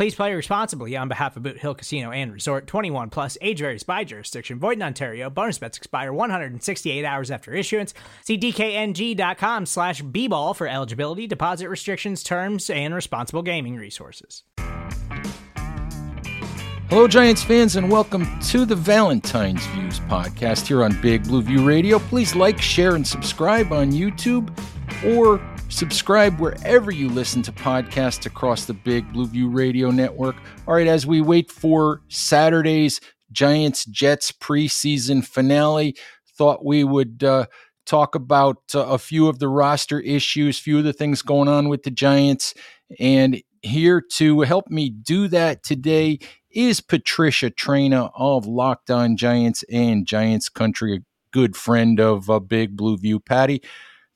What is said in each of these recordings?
Please play responsibly on behalf of Boot Hill Casino and Resort 21 plus age varies by jurisdiction. Void in Ontario. Bonus bets expire 168 hours after issuance. See DKNG.com slash B ball for eligibility, deposit restrictions, terms, and responsible gaming resources. Hello, Giants fans, and welcome to the Valentine's Views podcast here on Big Blue View Radio. Please like, share, and subscribe on YouTube or subscribe wherever you listen to podcasts across the Big Blue View Radio network. All right, as we wait for Saturday's Giants Jets preseason finale, thought we would uh, talk about uh, a few of the roster issues, few of the things going on with the Giants. And here to help me do that today is Patricia Traina of Locked On Giants and Giants Country, a good friend of uh, Big Blue View. Patty,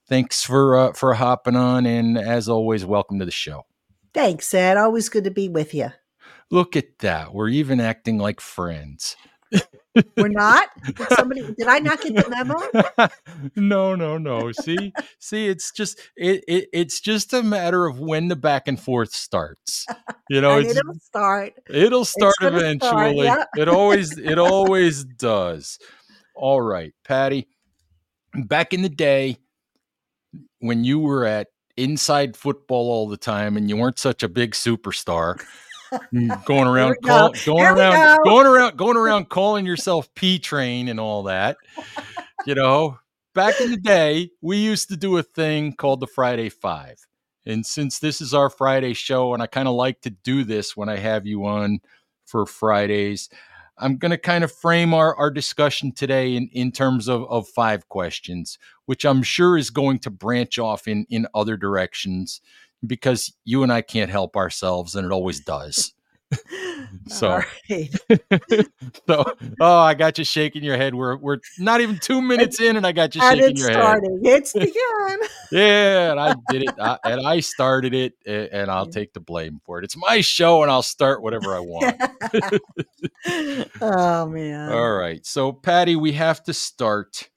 thanks for uh, for hopping on, and as always, welcome to the show. Thanks, Ed. Always good to be with you. Look at that. We're even acting like friends. We're not. Did somebody? Did I not get the memo? no, no, no. See, see, it's just it, it, It's just a matter of when the back and forth starts. You know, it'll start. It'll start eventually. Start, yeah. it always, it always does. All right, Patty. Back in the day, when you were at inside football all the time and you weren't such a big superstar Mm, going around, call, going around, going around, going around, calling yourself P Train and all that. You know, back in the day, we used to do a thing called the Friday Five, and since this is our Friday show, and I kind of like to do this when I have you on for Fridays. I'm going to kind of frame our, our discussion today in, in terms of, of five questions, which I'm sure is going to branch off in, in other directions because you and I can't help ourselves, and it always does. so, so, oh, I got you shaking your head. We're we're not even two minutes in, and I got you shaking your starting. head. It's begun. yeah, and I did it, I, and I started it, and I'll take the blame for it. It's my show, and I'll start whatever I want. oh man! All right, so Patty, we have to start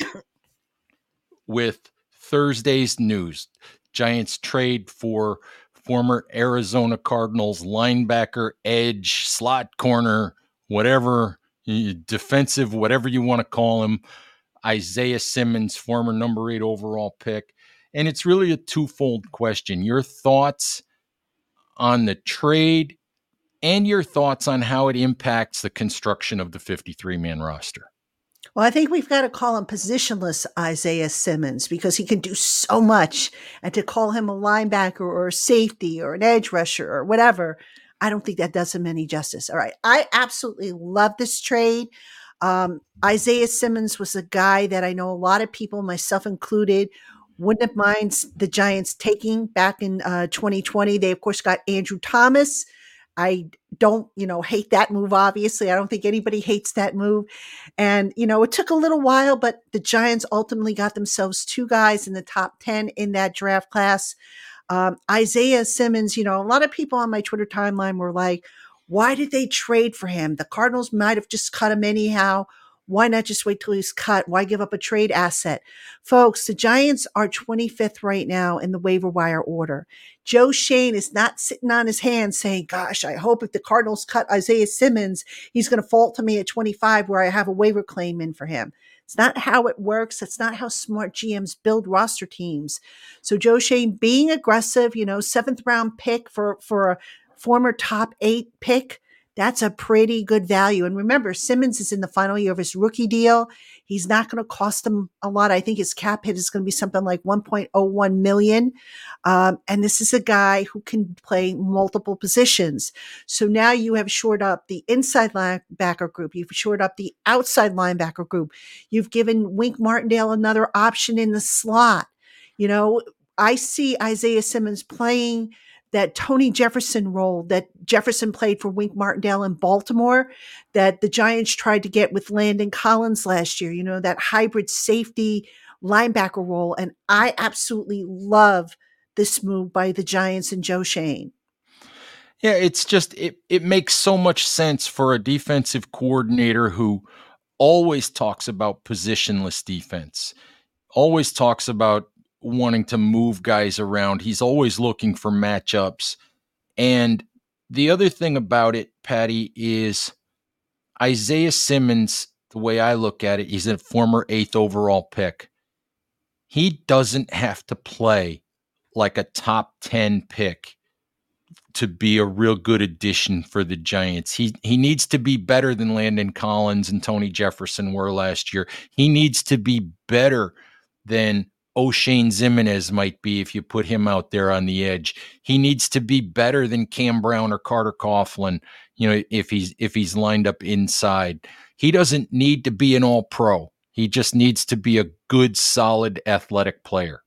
with Thursday's news. Giants trade for former Arizona Cardinals linebacker, edge, slot corner, whatever, defensive, whatever you want to call him, Isaiah Simmons, former number eight overall pick. And it's really a twofold question. Your thoughts on the trade and your thoughts on how it impacts the construction of the 53 man roster. Well, I think we've got to call him positionless Isaiah Simmons because he can do so much. And to call him a linebacker or a safety or an edge rusher or whatever, I don't think that does him any justice. All right. I absolutely love this trade. Um, Isaiah Simmons was a guy that I know a lot of people, myself included, wouldn't have mind the Giants taking back in uh, 2020. They, of course, got Andrew Thomas I don't, you know, hate that move, obviously. I don't think anybody hates that move. And, you know, it took a little while, but the Giants ultimately got themselves two guys in the top 10 in that draft class. Um, Isaiah Simmons, you know, a lot of people on my Twitter timeline were like, why did they trade for him? The Cardinals might have just cut him anyhow. Why not just wait till he's cut? Why give up a trade asset? Folks, the Giants are 25th right now in the waiver wire order. Joe Schoen is not sitting on his hands saying, gosh, I hope if the Cardinals cut Isaiah Simmons, he's going to fall to me at 25 where I have a waiver claim in for him. It's not how it works. It's not how smart GMs build roster teams. So Joe Schoen being aggressive, you know, seventh round pick for, for a former top eight pick, That's a pretty good value. And remember, Simmons is in the final year of his rookie deal. He's not going to cost them a lot. I think his cap hit is going to be something like 1.01 million. Um, and this is a guy who can play multiple positions. So now you have shored up the inside linebacker group. You've shored up the outside linebacker group. You've given Wink Martindale another option in the slot. You know, I see Isaiah Simmons playing that Tony Jefferson role that Jefferson played for Wink Martindale in Baltimore that the Giants tried to get with Landon Collins last year, you know, that hybrid safety linebacker role. And I absolutely love this move by the Giants and Joe Schoen. Yeah, it's just it it makes so much sense for a defensive coordinator who always talks about positionless defense. Always talks about wanting to move guys around. He's always looking for matchups. And the other thing about it, Patty, is Isaiah Simmons, the way I look at it, he's a former eighth overall pick. He doesn't have to play like a top 10 pick to be a real good addition for the Giants. He he needs to be better than Landon Collins and Tony Jefferson were last year. He needs to be better than Oshane Ximines might be if you put him out there on the edge. He needs to be better than Cam Brown or Carter Coughlin, you know, if he's if he's lined up inside. He doesn't need to be an all pro. He just needs to be a good, solid athletic player.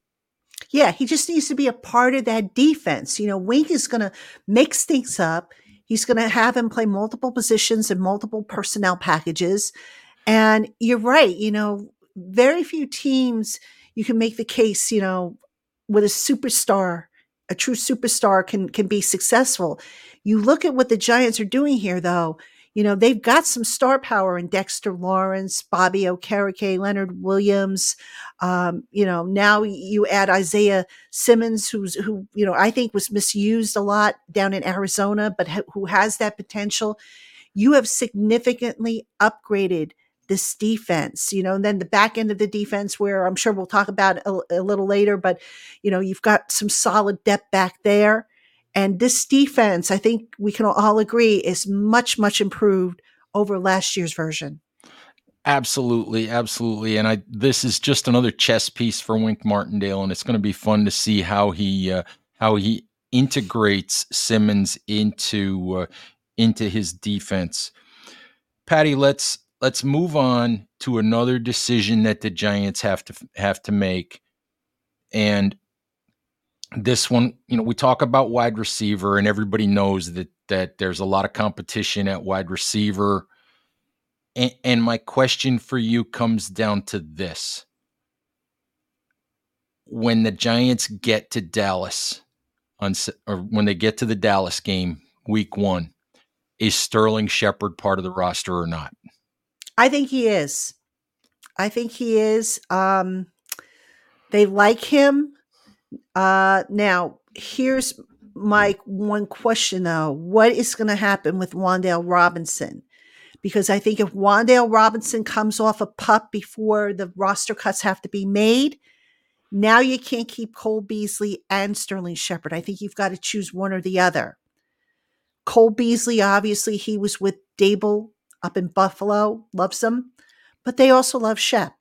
Yeah, he just needs to be a part of that defense. You know, Wink is going to mix things up. He's going to have him play multiple positions and multiple personnel packages. And you're right, you know, very few teams – you can make the case, you know, with a superstar, a true superstar can can be successful. You look at what the Giants are doing here, though. You know, they've got some star power in Dexter Lawrence, Bobby Okereke, Leonard Williams. Um, you know, now you add Isaiah Simmons, who's who you know I think was misused a lot down in Arizona, but ha- who has that potential. You have significantly upgraded this defense, you know, and then the back end of the defense, where I'm sure we'll talk about a, a little later, but, you know, you've got some solid depth back there. And this defense, I think we can all agree, is much, much improved over last year's version. Absolutely, absolutely. And I this is just another chess piece for Wink Martindale, and it's going to be fun to see how he uh, how he integrates Simmons into uh, into his defense. Patty, let's let's move on to another decision that the Giants have to have to make. And this one, you know, we talk about wide receiver and everybody knows that that there's a lot of competition at wide receiver. And, and my question for you comes down to this. When the Giants get to Dallas on or when they get to the Dallas game week 1, is Sterling Shepard part of the roster or not? I think he is. I think he is. Um, they like him. Uh, now, here's my one question though. What is going to happen with Wan'Dale Robinson? Because I think if Wan'Dale Robinson comes off a pup before the roster cuts have to be made, now you can't keep Cole Beasley and Sterling Shepard. I think you've got to choose one or the other. Cole Beasley, obviously, he was with Daboll up in Buffalo loves them, but they also love Shep.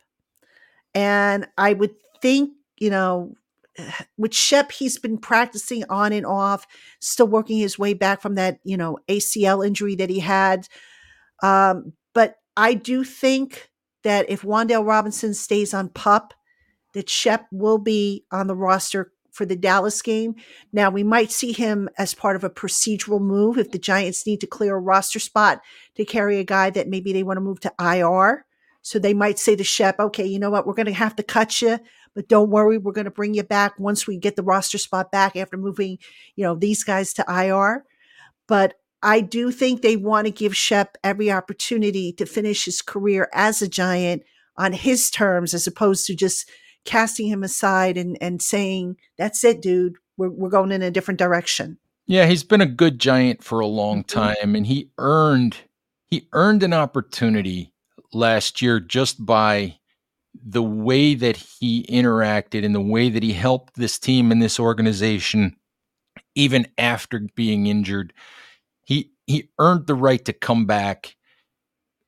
And I would think, you know, with Shep, he's been practicing on and off, still working his way back from that, you know, ACL injury that he had. Um, but I do think that if Wan'Dale Robinson stays on pup, that Shep will be on the roster for the Dallas game. Now, we might see him as part of a procedural move if the Giants need to clear a roster spot to carry a guy that maybe they want to move to IR. So they might say to Shep, okay, you know what? We're going to have to cut you, but don't worry. We're going to bring you back once we get the roster spot back after moving, you know, these guys to IR. But I do think they want to give Shep every opportunity to finish his career as a Giant on his terms, as opposed to just casting him aside and, and saying, that's it, dude. We're, we're going in a different direction. Yeah, he's been a good giant for a long mm-hmm. time and he earned he earned an opportunity last year just by the way that he interacted and the way that he helped this team and this organization even after being injured. He he earned the right to come back.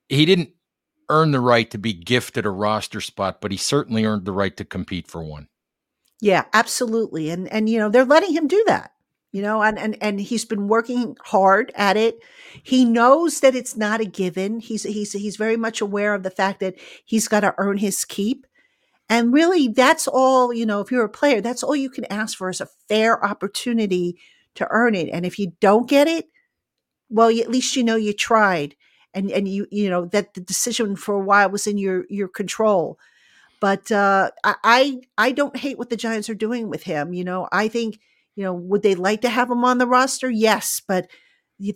He didn't earn the right to be gifted a roster spot, but he certainly earned the right to compete for one. Yeah, absolutely. And and you know, they're letting him do that. You know, and and and he's been working hard at it. He knows that it's not a given. He's he's he's very much aware of the fact that he's got to earn his keep. And really that's all, you know, if you're a player, that's all you can ask for is a fair opportunity to earn it. And if you don't get it, well, at least you know you tried and and you you know that the decision for a while was in your your control. But uh, I I don't hate what the Giants are doing with him. You know, I think you know would they like to have him on the roster? Yes, but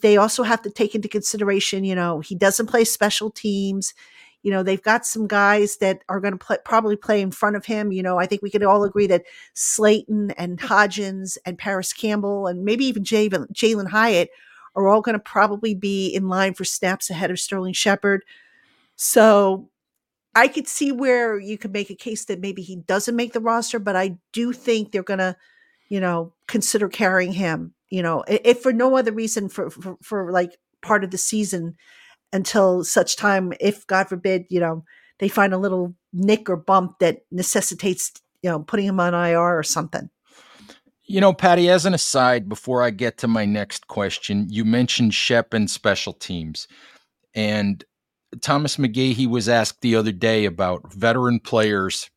they also have to take into consideration. You know, he doesn't play special teams. You know, they've got some guys that are going to probably play in front of him. You know, I think we could all agree that Slayton and Hodgins and Parris Campbell and maybe even Jalin Hyatt are all going to probably be in line for snaps ahead of Sterling Shepard. So I could see where you could make a case that maybe he doesn't make the roster, but I do think they're going to, you know, consider carrying him, you know, if for no other reason for, for, for like part of the season until such time, if God forbid, you know, they find a little nick or bump that necessitates, you know, putting him on IR or something. You know, Patty, as an aside, before I get to my next question, you mentioned Shep and special teams. And Thomas McGaughey was asked the other day about veteran players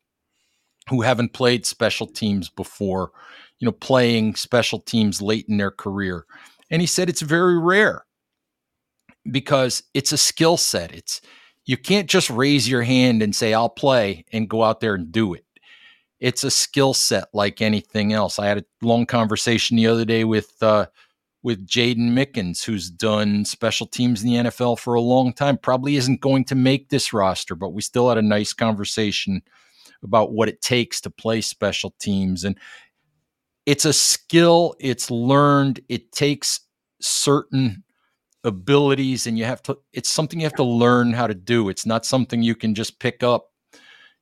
who haven't played special teams before, you know, playing special teams late in their career. And he said it's very rare because it's a skill set. It's you can't just raise your hand and say I'll play and go out there and do it it's a skill set like anything else. I had a long conversation the other day with uh, with Jaydon Mickens, who's done special teams in the NFL for a long time. Probably isn't going to make this roster, but we still had a nice conversation about what it takes to play special teams. And it's a skill, it's learned, it takes certain abilities and you have to it's something you have to learn how to do it's not something you can just pick up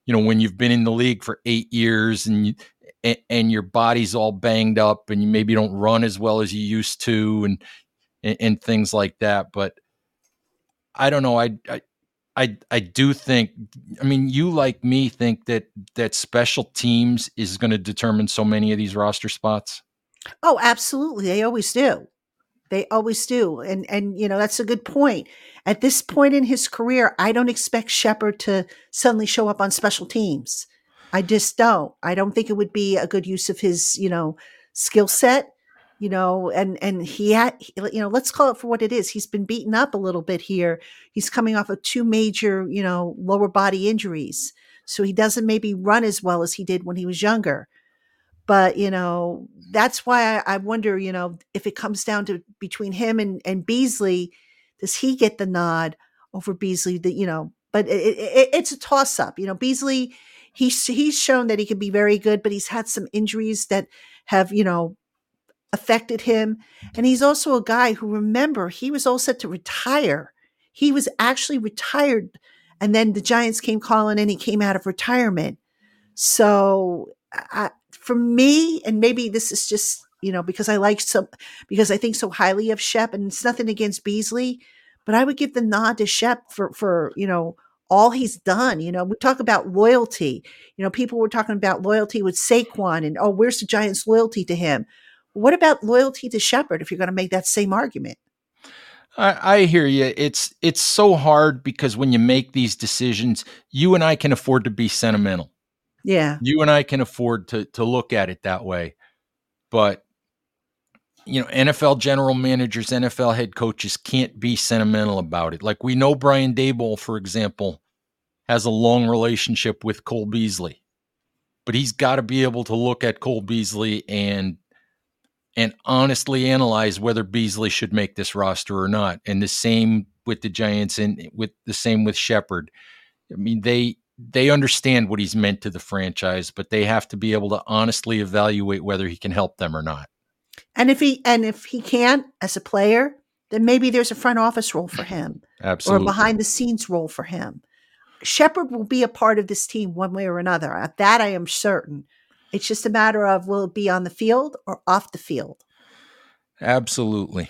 you know when you've been in the league for eight years and you, and, your body's all banged up and you maybe don't run as well as you used to and and, and things like that but i don't know I, I I, I do think I mean you like me think that that special teams is going to determine so many of these roster spots. Oh, absolutely. They always do. They always do. And and you know, that's a good point. At this point in his career, I don't expect Shepard to suddenly show up on special teams. I just don't. I don't think it would be a good use of his, you know, skill set, you know, and and he had you know, let's call it for what it is. He's been beaten up a little bit here. He's coming off of two major, you know, lower body injuries. So he doesn't maybe run as well as he did when he was younger. But you know, that's why I, I wonder, you know, if it comes down to between him and and Beasley, does he get the nod over Beasley? That you know, but it, it, it's a toss up. You know, Beasley, he's he's shown that he can be very good, but he's had some injuries that have you know affected him, and he's also a guy who remember he was all set to retire. He was actually retired, and then the Giants came calling, and he came out of retirement. So I, for me, and maybe this is just you know because I like so because I think so highly of Shep, and it's nothing against Beasley, but I would give the nod to Shep for for you know all he's done. You know, we talk about loyalty. You know, people were talking about loyalty with Saquon, and oh, where's the Giants' loyalty to him? What about loyalty to Shepard? If you're going to make that same argument. I, I hear you. It's it's so hard because when you make these decisions, you and I can afford to be sentimental. Yeah. You and I can afford to to look at it that way. But you know, NFL general managers, NFL head coaches can't be sentimental about it. Like we know Brian Daboll, for example, has a long relationship with Cole Beasley. But he's got to be able to look at Cole Beasley and and honestly analyze whether Beasley should make this roster or not. And the same with the Giants and with the same with Shepard. I mean, they they understand what he's meant to the franchise, but they have to be able to honestly evaluate whether he can help them or not. And if he and if he can't as a player, then maybe there's a front office role for him. Absolutely. Or a behind the scenes role for him. Shepard will be a part of this team one way or another. At that I am certain. It's just a matter of will it be on the field or off the field. Absolutely.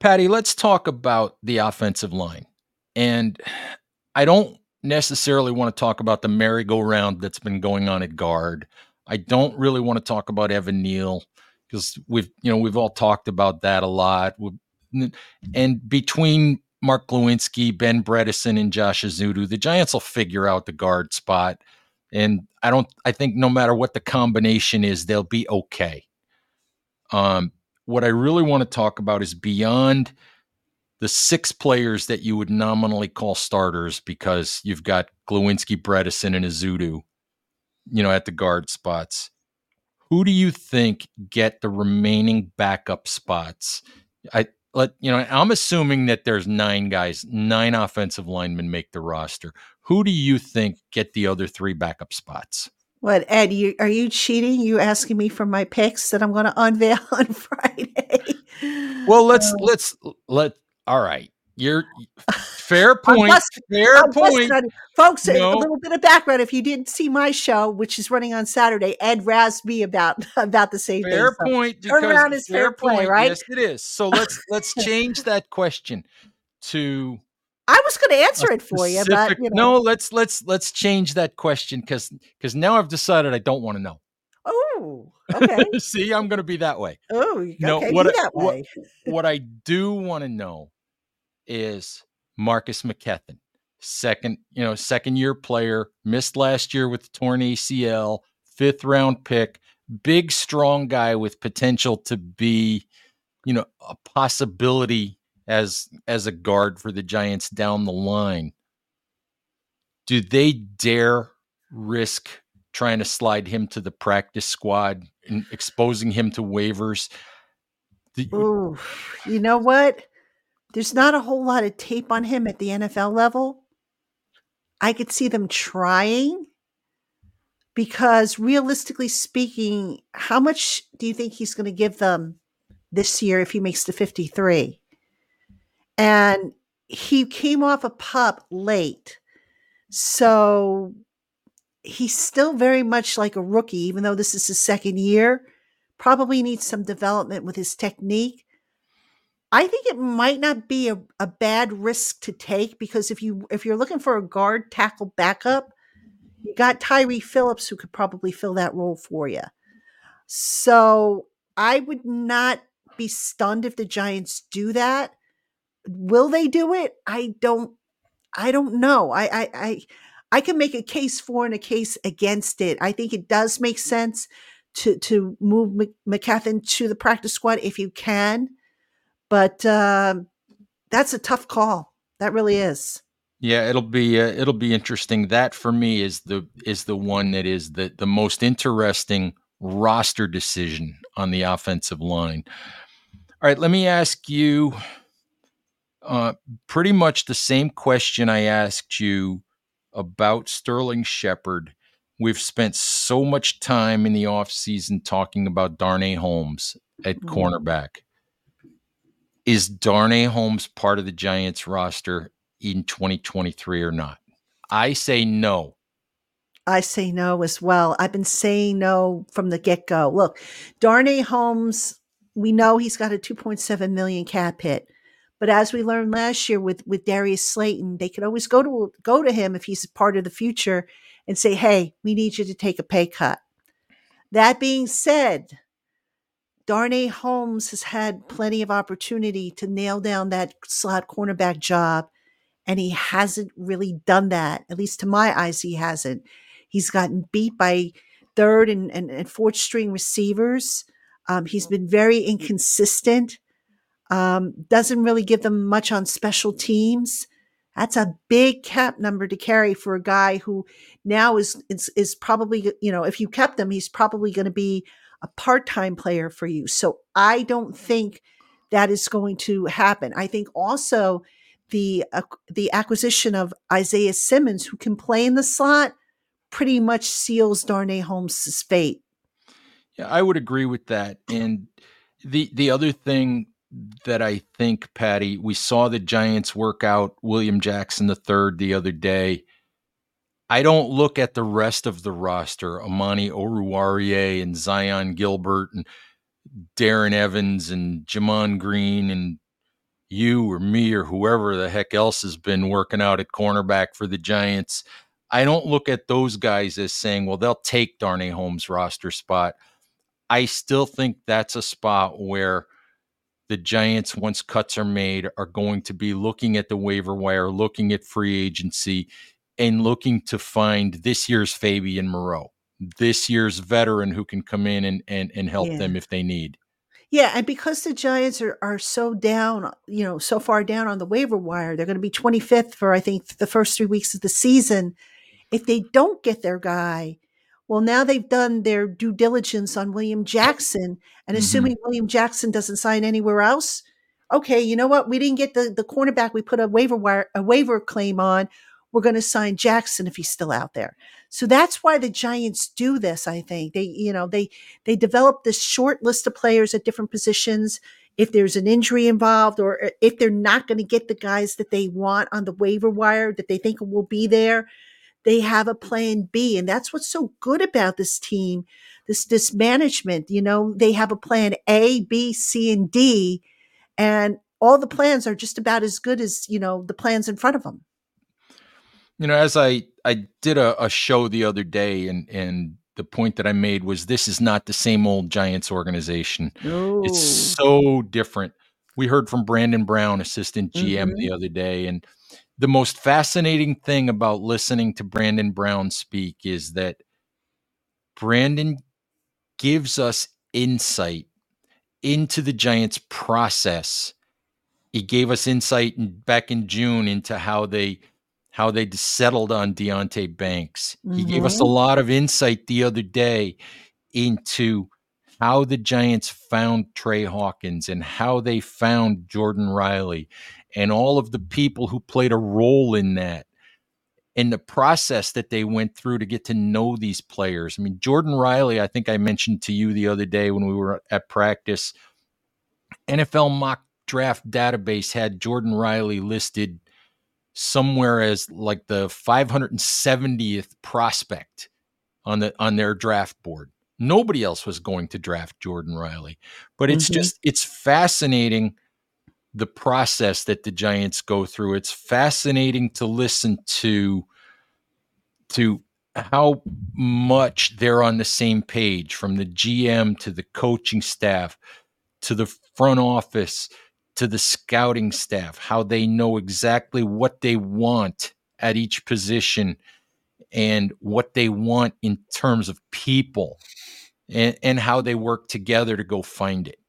Patty, let's talk about the offensive line. And I don't necessarily want to talk about the merry-go-round that's been going on at guard. I don't really want to talk about Evan Neal because we've you know we've all talked about that a lot. And between Mark Glowinski, Ben Bredeson, and Josh Ezeudu, the Giants will figure out the guard spot. And I don't I think no matter what the combination is, they'll be okay. Um, what I really want to talk about is beyond the six players that you would nominally call starters because you've got Glowinski, Bredeson, and Ezeudu, you know, at the guard spots. Who do you think get the remaining backup spots? I let you know. I'm assuming that there's nine guys, nine offensive linemen make the roster. Who do you think get the other three backup spots? What Ed? You are you cheating? You asking me for my picks that I'm going to unveil on Friday? Well, let's um, let's let. All right, you're fair point. Busted, fair point, folks. No. A little bit of background. If you didn't see my show, which is running on Saturday, Ed razzed me about about the same fair thing. point. Turn around is fair, fair play, right? Yes, it is. So let's let's change that question to I was going to answer it for you, but you know. no, let's let's let's change that question because because now I've decided I don't want to know. Oh, okay. See, I'm going to be that way. Oh, okay, no, what, that way. what, what I do want to know is Marcus McKethan, second, you know, second year player, missed last year with the torn ACL, fifth round pick, big, strong guy with potential to be, you know, a possibility as as a guard for the Giants down the line. Do they dare risk trying to slide him to the practice squad and exposing him to waivers? Ooh, you know what? There's not a whole lot of tape on him at the NFL level. I could see them trying because realistically speaking, how much do you think he's going to give them this year if he makes the 53? And he came off a pup late. So he's still very much like a rookie, even though this is his second year. Probably needs some development with his technique. I think it might not be a, a bad risk to take because if you if you're looking for a guard tackle backup, you got Tyre Phillips who could probably fill that role for you. So I would not be stunned if the Giants do that will they do it? I don't I don't know. I I I, I can make a case for and a case against it. I think it does make sense to to move McKethan to the practice squad if you can, but uh, that's a tough call. That really is. Yeah, it'll be uh, it'll be interesting. That for me is the is the one that is the the most interesting roster decision on the offensive line. All right, let me ask you uh, pretty much the same question I asked you about Sterling Shepard. We've spent so much time in the offseason talking about Darnay Holmes at mm-hmm. cornerback. Is Darnay Holmes part of the Giants roster in 2023 or not? I say no. I say no as well. I've been saying no from the get go. Look, Darnay Holmes, we know he's got a 2.7 million cap hit. But as we learned last year with with Darius Slayton, they could always go to go to him if he's part of the future and say, "Hey, we need you to take a pay cut." That being said, Darnay Holmes has had plenty of opportunity to nail down that slot cornerback job, and he hasn't really done that. At least to my eyes, he hasn't. He's gotten beat by third and, and, and fourth string receivers. Um, he's been very inconsistent. Um, doesn't really give them much on special teams. That's a big cap number to carry for a guy who now is is, is probably you know if you kept him, he's probably going to be a part time player for you. So I don't think that is going to happen. I think also the uh, the acquisition of Isaiah Simmons, who can play in the slot, pretty much seals Darnay Holmes' fate. Yeah, I would agree with that. And the the other thing that I think, Patty, we saw the Giants work out William Jackson the third the other day. I don't look at the rest of the roster, Amani Oruwariye and Zyon Gilbert and Darren Evans and Gemon Green and you or me or whoever the heck else has been working out at cornerback for the Giants. I don't look at those guys as saying, well, they'll take Darnay Holmes' roster spot. I still think that's a spot where the Giants, once cuts are made, are going to be looking at the waiver wire, looking at free agency, and looking to find this year's Fabian Moreau, this year's veteran who can come in and and, and help yeah. them if they need. Yeah, and because the Giants are, are so down, you know, so far down on the waiver wire, they're going to be 25th for I think the first three weeks of the season. If they don't get their guy, well, now they've done their due diligence on William Jackson, and mm-hmm. assuming William Jackson doesn't sign anywhere else, okay, you know what? We didn't get the the cornerback we put a waiver wire a waiver claim on. We're going to sign Jackson if he's still out there. So that's why the Giants do this. I think they, you know, they they develop this short list of players at different positions. If there's an injury involved, or uh, if they're not going to get the guys that they want on the waiver wire that they think will be there, they have a plan B. And that's what's so good about this team, this, this management. You know, they have a plan A, B, C, and D. And all the plans are just about as good as, you know, the plans in front of them. You know, as I, I did a, a show the other day and, and the point that I made was this is not the same old Giants organization. No. It's so different. We heard from Brandon Brown, assistant GM, mm-hmm. the other day, and the most fascinating thing about listening to Brandon Brown speak is that Brandon gives us insight into the Giants' process. He gave us insight in, back in June into how they how they settled on Deonte Banks. Mm-hmm. He gave us a mm-hmm. lot of insight the other day into how the Giants found Trey Hawkins and how they found Jordan Riley and all of the people who played a role in that and the process that they went through to get to know these players. I mean, Jordan Riley, I think I mentioned to you the other day when we were at practice, NFL mock draft database had Jordan Riley listed somewhere as like the 570th prospect on the on their draft board. Nobody else was going to draft Jordan Riley. But it's mm-hmm. just it's fascinating the process that the Giants go through. It's fascinating to listen to to how much they're on the same page from the GM to the coaching staff to the front office to the scouting staff, how they know exactly what they want at each position and what they want in terms of people and, and how they work together to go find it.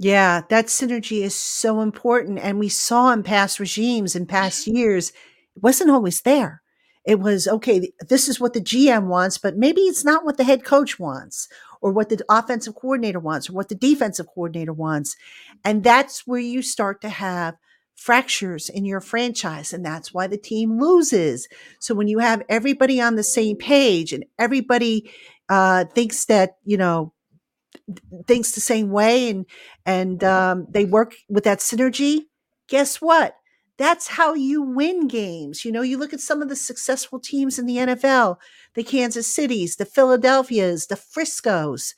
Yeah, that synergy is so important. And we saw in past regimes in past years, it wasn't always there. It was, okay, this is what the GM wants, but maybe it's not what the head coach wants or what the offensive coordinator wants or what the defensive coordinator wants. And that's where you start to have fractures in your franchise. And that's why the team loses. So when you have everybody on the same page and everybody uh, thinks that, you know, thinks the same way and and um, they work with that synergy guess what? That's how you win games. You know you look at some of the successful teams in the nfl the kansas cities the philadelphias the friscos.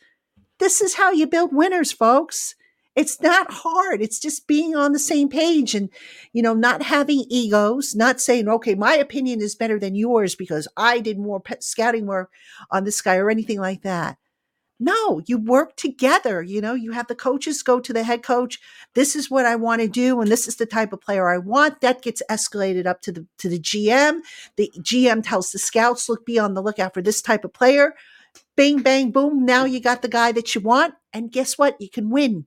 This is how you build winners folks. It's not hard. It's just being on the same page and you know not having egos not saying okay my opinion is better than yours because i did more scouting work on this guy or anything like that no, you work together. You know, you have the coaches go to the head coach. This is what I want to do, and this is the type of player I want. That gets escalated up to the to the GM. The GM tells the scouts, look, be on the lookout for this type of player. Bing, bang, boom. Now you got the guy that you want. And guess what? You can win.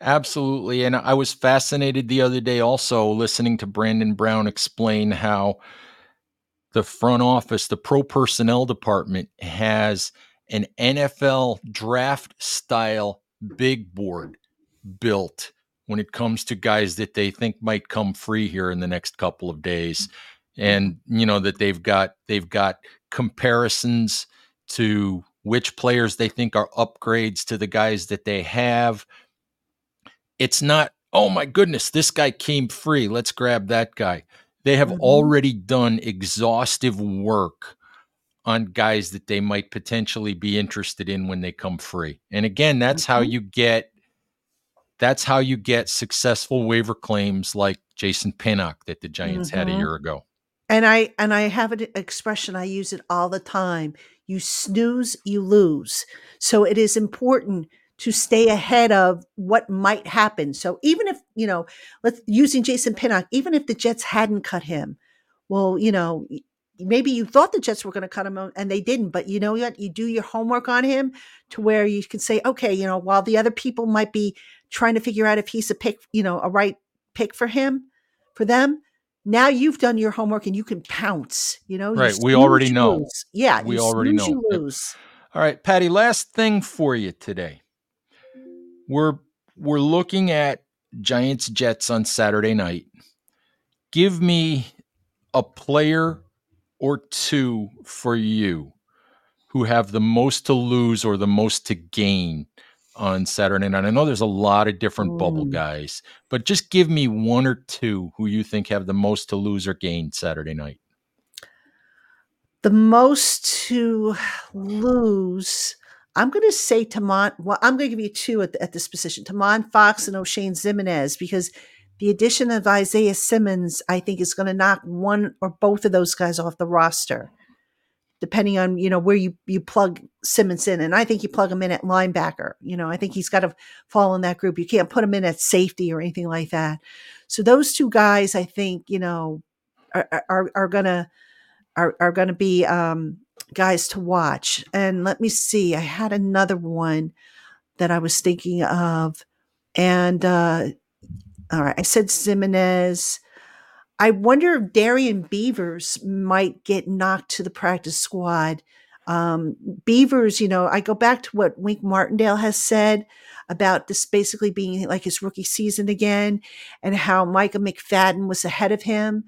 Absolutely. And I was fascinated the other day also listening to Brandon Brown explain how the front office, the pro personnel department has – an NFL draft style big board built when it comes to guys that they think might come free here in the next couple of days. And you know that they've got they've got comparisons to which players they think are upgrades to the guys that they have. It's not oh my goodness this guy came free let's grab that guy. They have mm-hmm. already done exhaustive work on guys that they might potentially be interested in when they come free and again that's mm-hmm. how you get that's how you get successful waiver claims like Jason Pinnock that the Giants mm-hmm. had a mm-hmm. year ago. And I and I have an expression I use it all the time. You snooze, you lose. So it is important to stay ahead of what might happen. So even if, you know, let's using Jason Pinnock, even if the Jets hadn't cut him, well, you know, maybe you thought the Jets were going to cut him and they didn't, but you know what? You do your homework on him to where you can say, okay, you know, while the other people might be trying to figure out if he's a pick, you know, a right pick for him, for them. Now you've done your homework and you can pounce. You know, right? You we already know. Yeah, we already know. You lose. All right, Patty. Last thing for you today. We're we're looking at Giants Jets on Saturday night. Give me a player or two for you who have the most to lose or the most to gain on Saturday night? I know there's a lot of different Ooh. bubble mm. guys, but just give me one or two who you think have the most to lose or gain Saturday night. The most to lose, I'm going to say Tomon. Well, I'm going to give you two at, the, at this position: Tomon Fox and Oshane Ximines, because the addition of Isaiah Simmons, I think, is going to knock one or both of those guys off the roster depending on you know where you you plug Simmons in, and I think you plug him in at linebacker. You know, I think he's got to fall in that group. You can't put him in at safety or anything like that. So those two guys, I think, you know, are are, are gonna are are gonna be um, guys to watch. And let me see, I had another one that I was thinking of, and uh, all right, I said Ximines. I wonder if Darrian Beavers might get knocked to the practice squad. Um, Beavers, you know, I go back to what Wink Martindale has said about this basically being like his rookie season again and how Micah McFadden was ahead of him.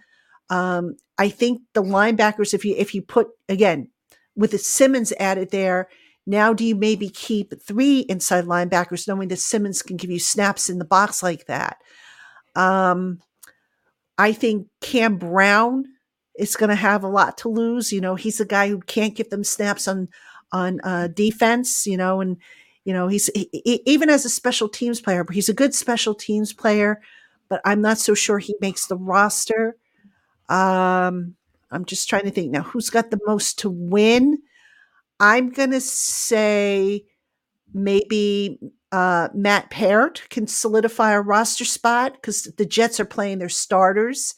Um, I think the linebackers, if you if you put again with the Simmons added there, now do you maybe keep three inside linebackers, knowing that Simmons can give you snaps in the box like that? Um, I think Cam Brown is going to have a lot to lose. You know, he's a guy who can't get them snaps on on uh, defense. You know, and you know he's he, even as a special teams player, but he's a good special teams player. But I'm not so sure he makes the roster. Um, I'm just trying to think now. Who's got the most to win? I'm going to say maybe uh, Matt Peart can solidify a roster spot because the Jets are playing their starters.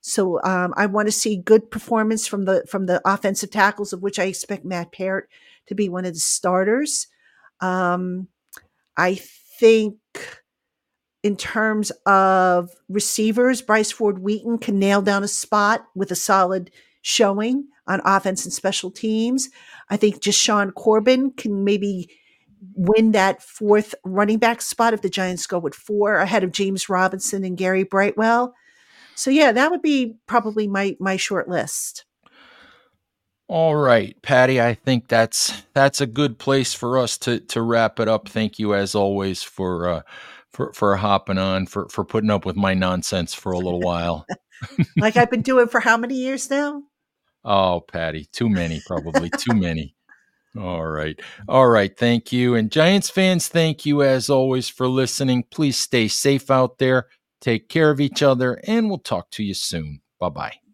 So um, I want to see good performance from the from the offensive tackles, of which I expect Matt Peart to be one of the starters. Um, I think in terms of receivers, Bryce Ford Wheaton can nail down a spot with a solid showing on offense and special teams. I think Jashaun Corbin can maybe win that fourth running back spot if the Giants go with four ahead of James Robinson and Gary Brightwell. So yeah, that would be probably my my short list. All right, Patty, I think that's that's a good place for us to to wrap it up. Thank you as always for uh for for hopping on for for putting up with my nonsense for a little while. like I've been doing for how many years now? Oh, Patty, too many, probably too many. All right. All right. Thank you. And Giants fans, thank you as always for listening. Please stay safe out there. Take care of each other, and we'll talk to you soon. Bye bye.